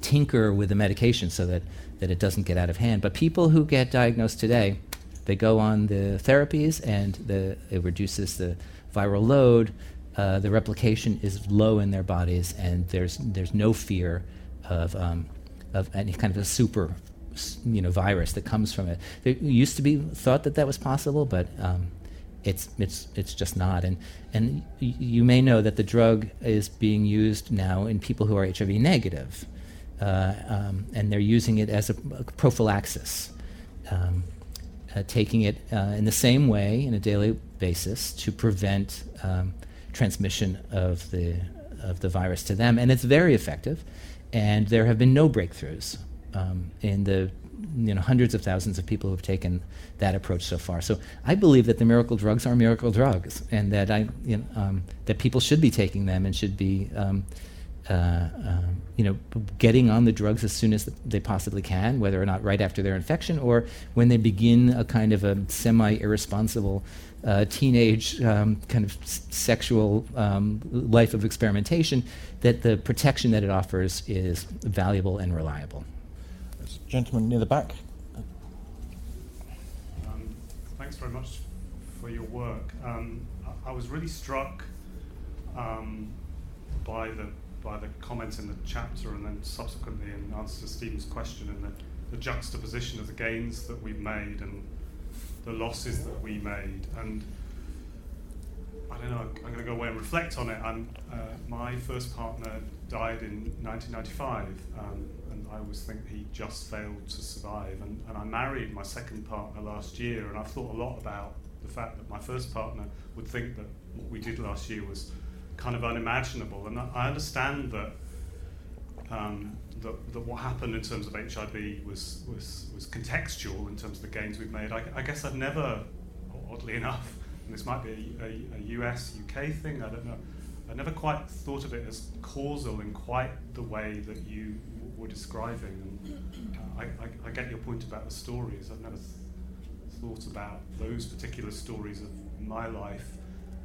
tinker with the medication so that that it doesn't get out of hand. But people who get diagnosed today, they go on the therapies, and the, it reduces the viral load, uh, the replication is low in their bodies, and there's there's no fear of um, of any kind of a super you know virus that comes from it. There used to be thought that that was possible, but um, it's it's it's just not. And and y- you may know that the drug is being used now in people who are HIV negative, uh, um, and they're using it as a, prophylaxis. Um, uh, taking it uh, in the same way in a daily basis to prevent um, transmission of the of the virus to them, and it's very effective. And there have been no breakthroughs um, in the you know hundreds of thousands of people who have taken that approach so far. So I believe that the miracle drugs are miracle drugs, and that I you know, um, that people should be taking them and should be um, uh, uh, you know, getting on the drugs as soon as they possibly can, whether or not right after their infection or when they begin a kind of a semi-irresponsible uh, teenage um, kind of s- sexual um, life of experimentation, that the protection that it offers is valuable and reliable. Gentleman near the back. Um, thanks very much for your work. Um, I, I, was really struck um, by the by the comments in the chapter and then subsequently in answer to Steven's question and the, the juxtaposition of the gains that we've made and the losses that we made. And I don't know, I'm going to go away and reflect on it. Uh, my first partner died in 1995, um, and I always think he just failed to survive. And, and I married my second partner last year, and I've thought a lot about the fact that my first partner would think that what we did last year was kind of unimaginable. And I understand that, um, that, that, what happened in terms of HIV was, was, was contextual in terms of the gains we've made. I, I guess I've never, oddly enough, and this might be a, a, US, UK thing, I don't know, I never quite thought of it as causal in quite the way that you were describing. And uh, I, I, I, get your point about the stories. I've never th- thought about those particular stories of my life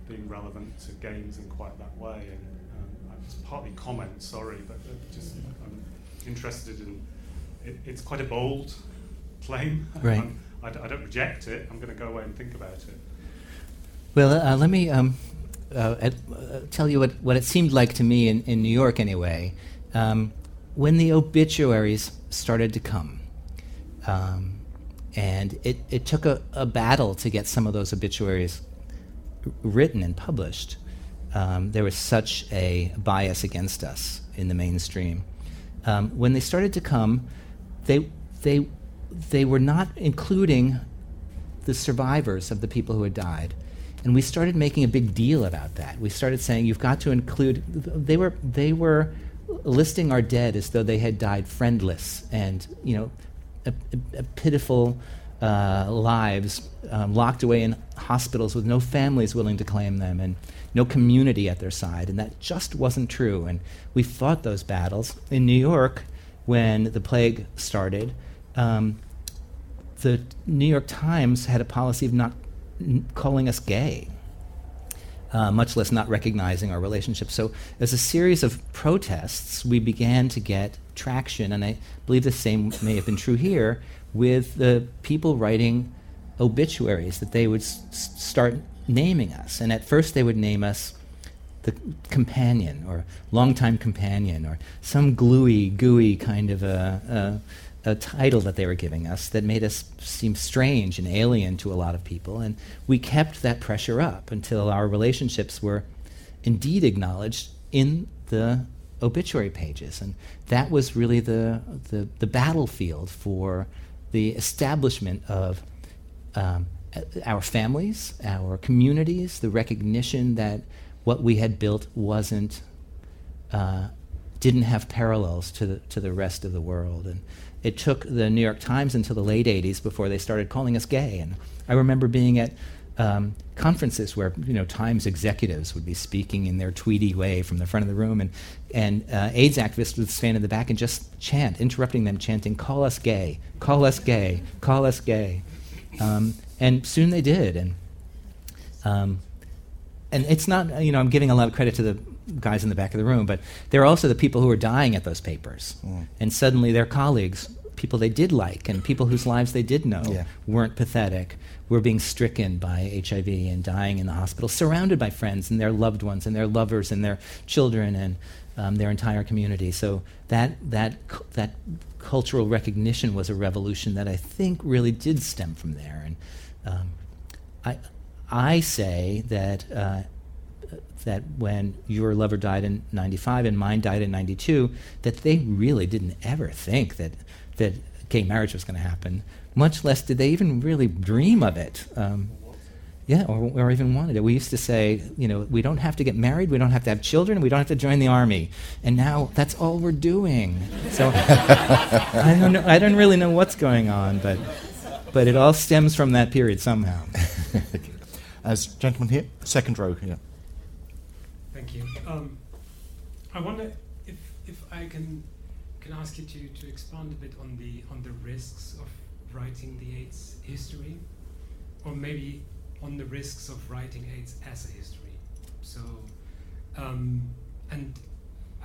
being relevant to games in quite that way. And um, it's partly comment, sorry, but just I'm interested in. It, it's quite a bold claim. Right. I d- I don't reject it. I'm going to go away and think about it. Well, uh, let me um, uh, uh, tell you what, what it seemed like to me in, in New York, anyway. Um, when the obituaries started to come, um, and it, it took a, a battle to get some of those obituaries written and published, um, there was such a bias against us in the mainstream. Um, when they started to come, they, they, they were not including the survivors of the people who had died. And we started making a big deal about that. We started saying you've got to include. They were they were listing our dead as though they had died friendless and you know, a, a, a pitiful uh, lives um, locked away in hospitals with no families willing to claim them and no community at their side. And that just wasn't true. And we fought those battles in New York when the plague started. Um, the New York Times had a policy of not n- calling us gay, uh, much less not recognizing our relationship. So, as a series of protests, we began to get traction, and I believe the same may have been true here with the people writing obituaries that they would s- start naming us. And at first, they would name us the companion or longtime companion or some gluey, gooey kind of a, a, a, title that they were giving us that made us seem strange and alien to a lot of people. And we kept that pressure up until our relationships were indeed acknowledged in the obituary pages. And that was really the, the, the battlefield for the establishment of um, our families, our communities, the recognition that what we had built wasn't uh, didn't have parallels to the, to the rest of the world. And it took the New York Times until the late 80s before they started calling us gay. And I remember being at um, conferences where you know Times executives would be speaking in their tweedy way from the front of the room, and and uh, AIDS activists would stand in the back and just chant, interrupting them, chanting, "Call us gay, call us gay, call us gay," um, and soon they did. And um, and it's not, you know, I'm giving a lot of credit to the guys in the back of the room, but there are also the people who are dying at those papers. Mm. And suddenly their colleagues, people they did like and people whose lives they did know, yeah. weren't pathetic, were being stricken by HIV and dying in the hospital, surrounded by friends and their loved ones and their lovers and their children and um, their entire community. So that, that, that cultural recognition was a revolution that I think really did stem from there. And um, I, I say that uh, that when your lover died in 95 and mine died in 92, that they really didn't ever think that, that gay marriage was going to happen, much less did they even really dream of it. Um, yeah, or, or even wanted it. We used to say, you know, we don't have to get married, we don't have to have children, we don't have to join the army. And now that's all we're doing. So I, don't know, I don't really know what's going on, but, but it all stems from that period somehow. as gentleman here, second row here. Thank you. Um, I wonder if if I can can ask you to, to expand a bit on the on the risks of writing the AIDS history, or maybe on the risks of writing AIDS as a history. So, um, and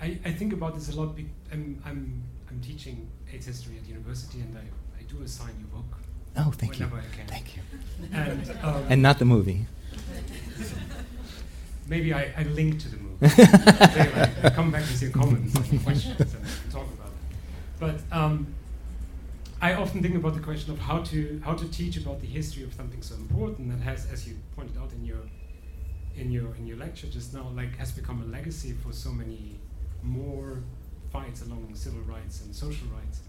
I, I think about this a lot. I'm I'm I'm teaching AIDS history at university, and I, I do assign you book Oh, thank you. Thank you. And, um, and not the movie. Maybe I, I link to the movie. Like, come back with your comments and questions and talk. But um, I often think about the question of how to how to teach about the history of something so important that has, as you pointed out in your in your in your lecture just now, like has become a legacy for so many more fights along civil rights and social rights.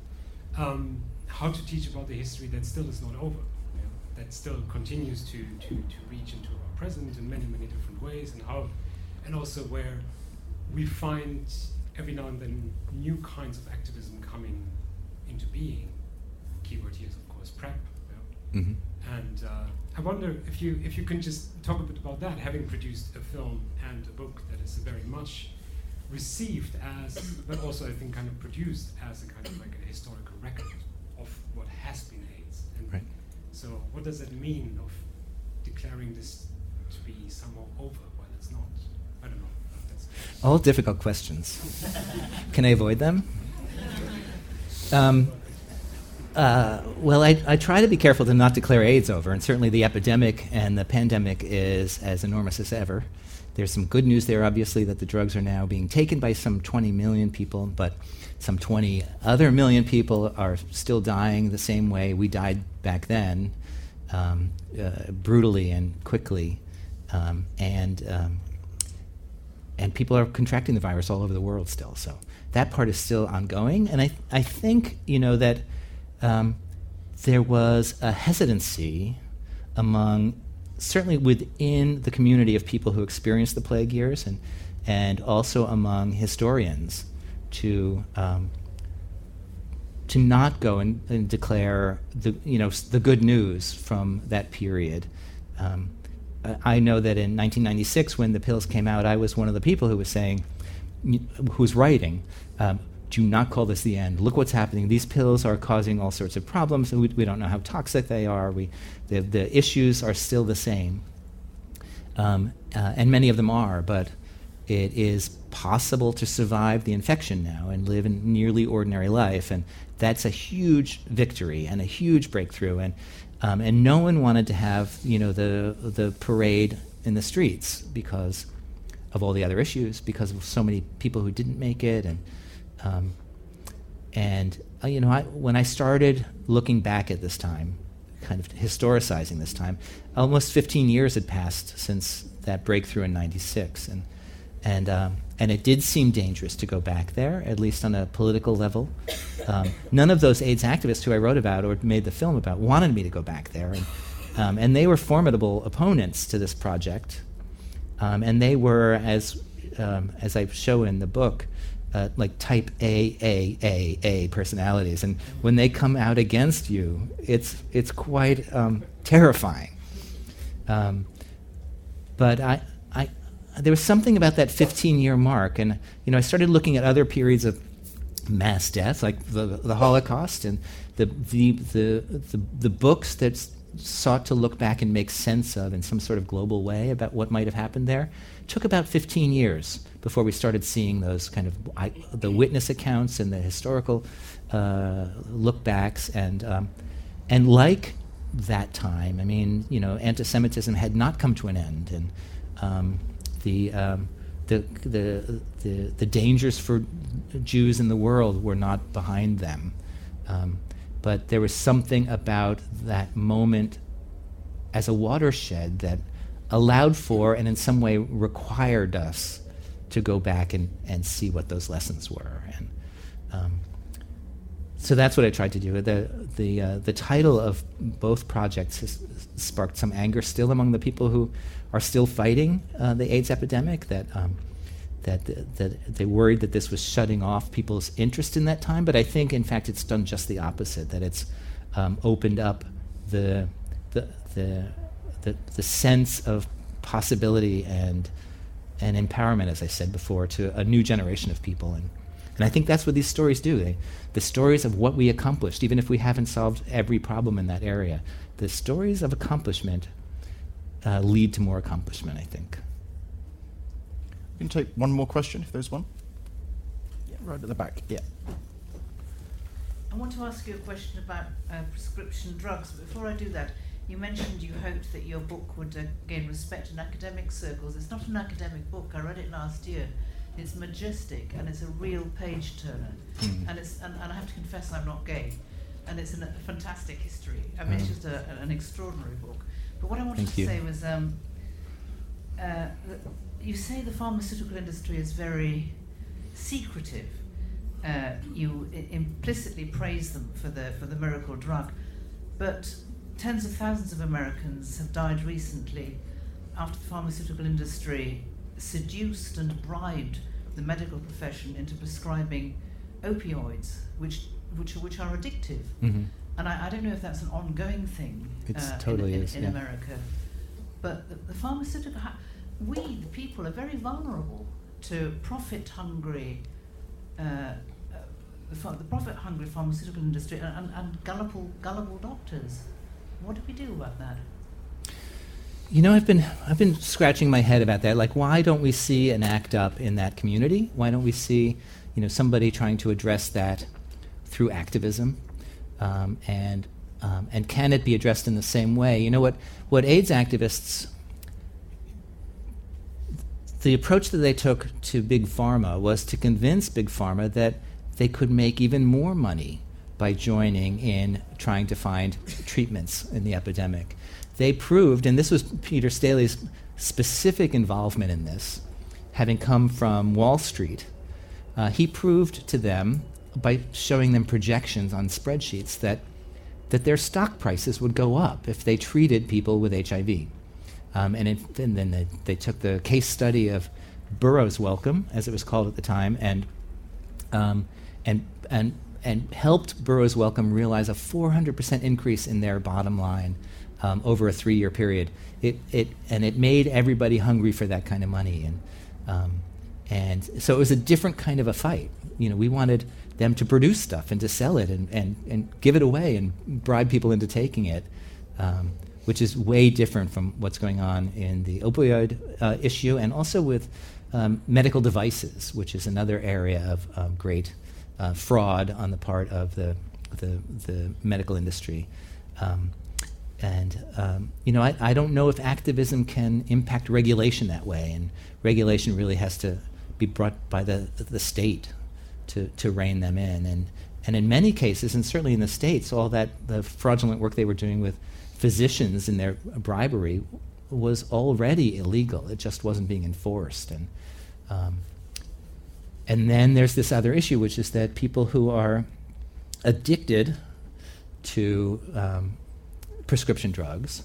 Um, how to teach about the history that still is not over, you know, that still continues to, to, to reach into our present in many, many different ways, and how, and also where we find every now and then new kinds of activism coming into being. Keyword here is of course PrEP. You know? mm-hmm. And uh, I wonder if you if you can just talk a bit about that, having produced a film and a book that is very much received as, but also I think kind of produced as a kind of like a historical record of what has been AIDS. And right. so, what does it mean of declaring this to be somehow over while it's not? I don't know. All difficult questions. Can I avoid them? Um, uh, well, I, I, try to be careful to not declare AIDS over, and certainly the epidemic and the pandemic is as enormous as ever. There's some good news there, obviously, that the drugs are now being taken by some 20 million people, but some 20 other million people are still dying the same way we died back then, um, uh, brutally and quickly. Um, and, um, and people are contracting the virus all over the world still. So that part is still ongoing. And I, I think, you know, that um, there was a hesitancy among, certainly within the community of people who experienced the plague years and, and also among historians to, um, to not go and, and, declare the, you know, the good news from that period. Um, I know that in 1996, when the pills came out, I was one of the people who was saying, who's writing, um, do not call this the end. Look what's happening. These pills are causing all sorts of problems. We, we don't know how toxic they are. We, the, the issues are still the same. Um, uh, and many of them are, but it is possible to survive the infection now and live a nearly ordinary life. And that's a huge victory and a huge breakthrough. And, um, and no one wanted to have you know, the, the parade in the streets because of all the other issues, because of so many people who didn't make it. And, um, and uh, you know, I, when I started looking back at this time, kind of historicizing this time, almost 15 years had passed since that breakthrough in '96, and and um, and it did seem dangerous to go back there, at least on a political level. Um, none of those AIDS activists who I wrote about or made the film about wanted me to go back there, and um, and they were formidable opponents to this project, um, and they were as um, as I show in the book uh, like type A, A, A, A personalities. And when they come out against you, it's, it's quite um, terrifying. But I, there was something about that 15 year mark. And you know, I started looking at other periods of mass death, like the, the Holocaust, and the, the, the, the, the books that sought to look back and make sense of in some sort of global way about what might have happened there. It took about 15 years before we started seeing those kind of I, the witness accounts and the historical uh, lookbacks and um, and like that time, I mean, you know, anti-Semitism had not come to an end, and um, the, um, the, the the the dangers for Jews in the world were not behind them, um, but there was something about that moment as a watershed that allowed for and in some way required us to go back and, and see what those lessons were. And um, so that's what I tried to do. The, the, uh, the title of both projects has sparked some anger still among the people who are still fighting uh, the AIDS epidemic, that, um, that, that they worried that this was shutting off people's interest in that time. But I think, in fact, it's done just the opposite, that it's um, opened up the, the, the, the, the sense of possibility and and empowerment, as I said before, to a new generation of people. And, and I think that's what these stories do. They, the stories of what we accomplished, even if we haven't solved every problem in that area, the stories of accomplishment uh, lead to more accomplishment, I think. We can take one more question if there's one. Yeah, right at the back. Yeah. I want to ask you a question about uh, prescription drugs. But before I do that, you mentioned you hoped that your book would uh, gain respect in academic circles. It's not an academic book. I read it last year. It's majestic and it's a real page turner. Mm. And it's and, and, I have to confess I'm not gay. And it's an, a fantastic history. I mean, mm. it's just a, an extraordinary book. But what I wanted Thank to you. say was, um, uh, you say the pharmaceutical industry is very secretive. Uh, you I- implicitly praise them for the for the miracle drug, but tens of thousands of Americans have died recently after the pharmaceutical industry seduced and bribed the medical profession into prescribing opioids, which which are, which are addictive. Mm-hmm. And I, I, don't know if that's an ongoing thing uh, totally in, in, in yeah. America, but the, the pharmaceutical we the people are very vulnerable to profit hungry. Uh, uh, the, the profit hungry pharmaceutical industry and, and, and gullible, gullible doctors. What do we do about that? You know, I've been I've been scratching my head about that. Like, why don't we see an act up in that community? Why don't we see, you know, somebody trying to address that through activism? Um, and um, and can it be addressed in the same way? You know what what AIDS activists the approach that they took to big pharma was to convince big pharma that they could make even more money by joining in trying to find treatments in the epidemic. They proved, and this was Peter Staley's specific involvement in this, having come from Wall Street, uh, he proved to them by showing them projections on spreadsheets that that their stock prices would go up if they treated people with HIV. Um, and, it, and, then they, they, took the case study of Burroughs Wellcome, as it was called at the time, and, um, and, and, and helped Burroughs Wellcome realize a 400% increase in their bottom line um, over a three year period. It, it, and it made everybody hungry for that kind of money. And, um, and so it was a different kind of a fight. You know, we wanted them to produce stuff and to sell it and, and, and give it away and bribe people into taking it, um, which is way different from what's going on in the opioid uh, issue and also with um, medical devices, which is another area of um, great uh, fraud on the part of the, the, the medical industry. Um, and um, you know, I, I don't know if activism can impact regulation that way, and regulation really has to be brought by the the state to, to rein them in. And, and in many cases, and certainly in the States, all that the fraudulent work they were doing with physicians and their bribery was already illegal. It just wasn't being enforced. And, um, and then there's this other issue, which is that people who are addicted to um, prescription drugs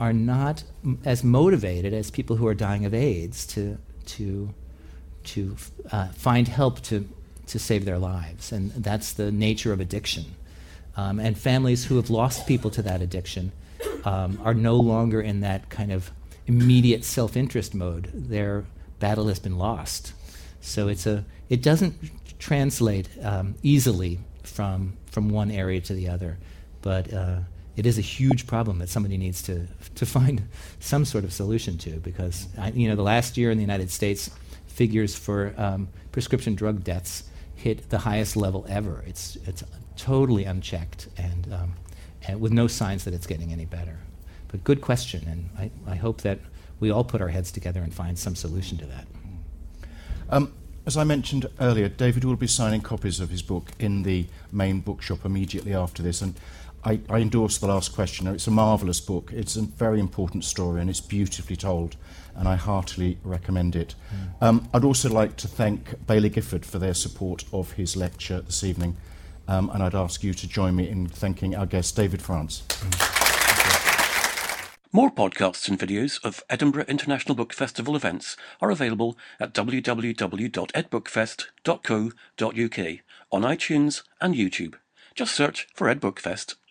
are not m- as motivated as people who are dying of AIDS to, to, to uh, find help to to save their lives. And that's the nature of addiction. Um, and families who have lost people to that addiction um, are no longer in that kind of immediate self interest mode. Their battle has been lost. So it's a, it doesn't translate um, easily from, from one area to the other. But uh, it is a huge problem that somebody needs to, to find some sort of solution to because I, you know the last year in the United States figures for um, prescription drug deaths hit the highest level ever. It's, it's totally unchecked and, um, and with no signs that it's getting any better. But good question, and I, I hope that we all put our heads together and find some solution to that. Um, as I mentioned earlier, David will be signing copies of his book in the main bookshop immediately after this. And I, I endorse the last question. It's a marvellous book. It's a very important story and it's beautifully told, and I heartily recommend it. Mm. Um, I'd also like to thank Baillie Gifford for their support of his lecture this evening, um, and I'd ask you to join me in thanking our guest, David France. Mm. More podcasts and videos of Edinburgh International Book Festival events are available at www.edbookfest.co.uk on iTunes and YouTube. Just search for Ed Book Fest.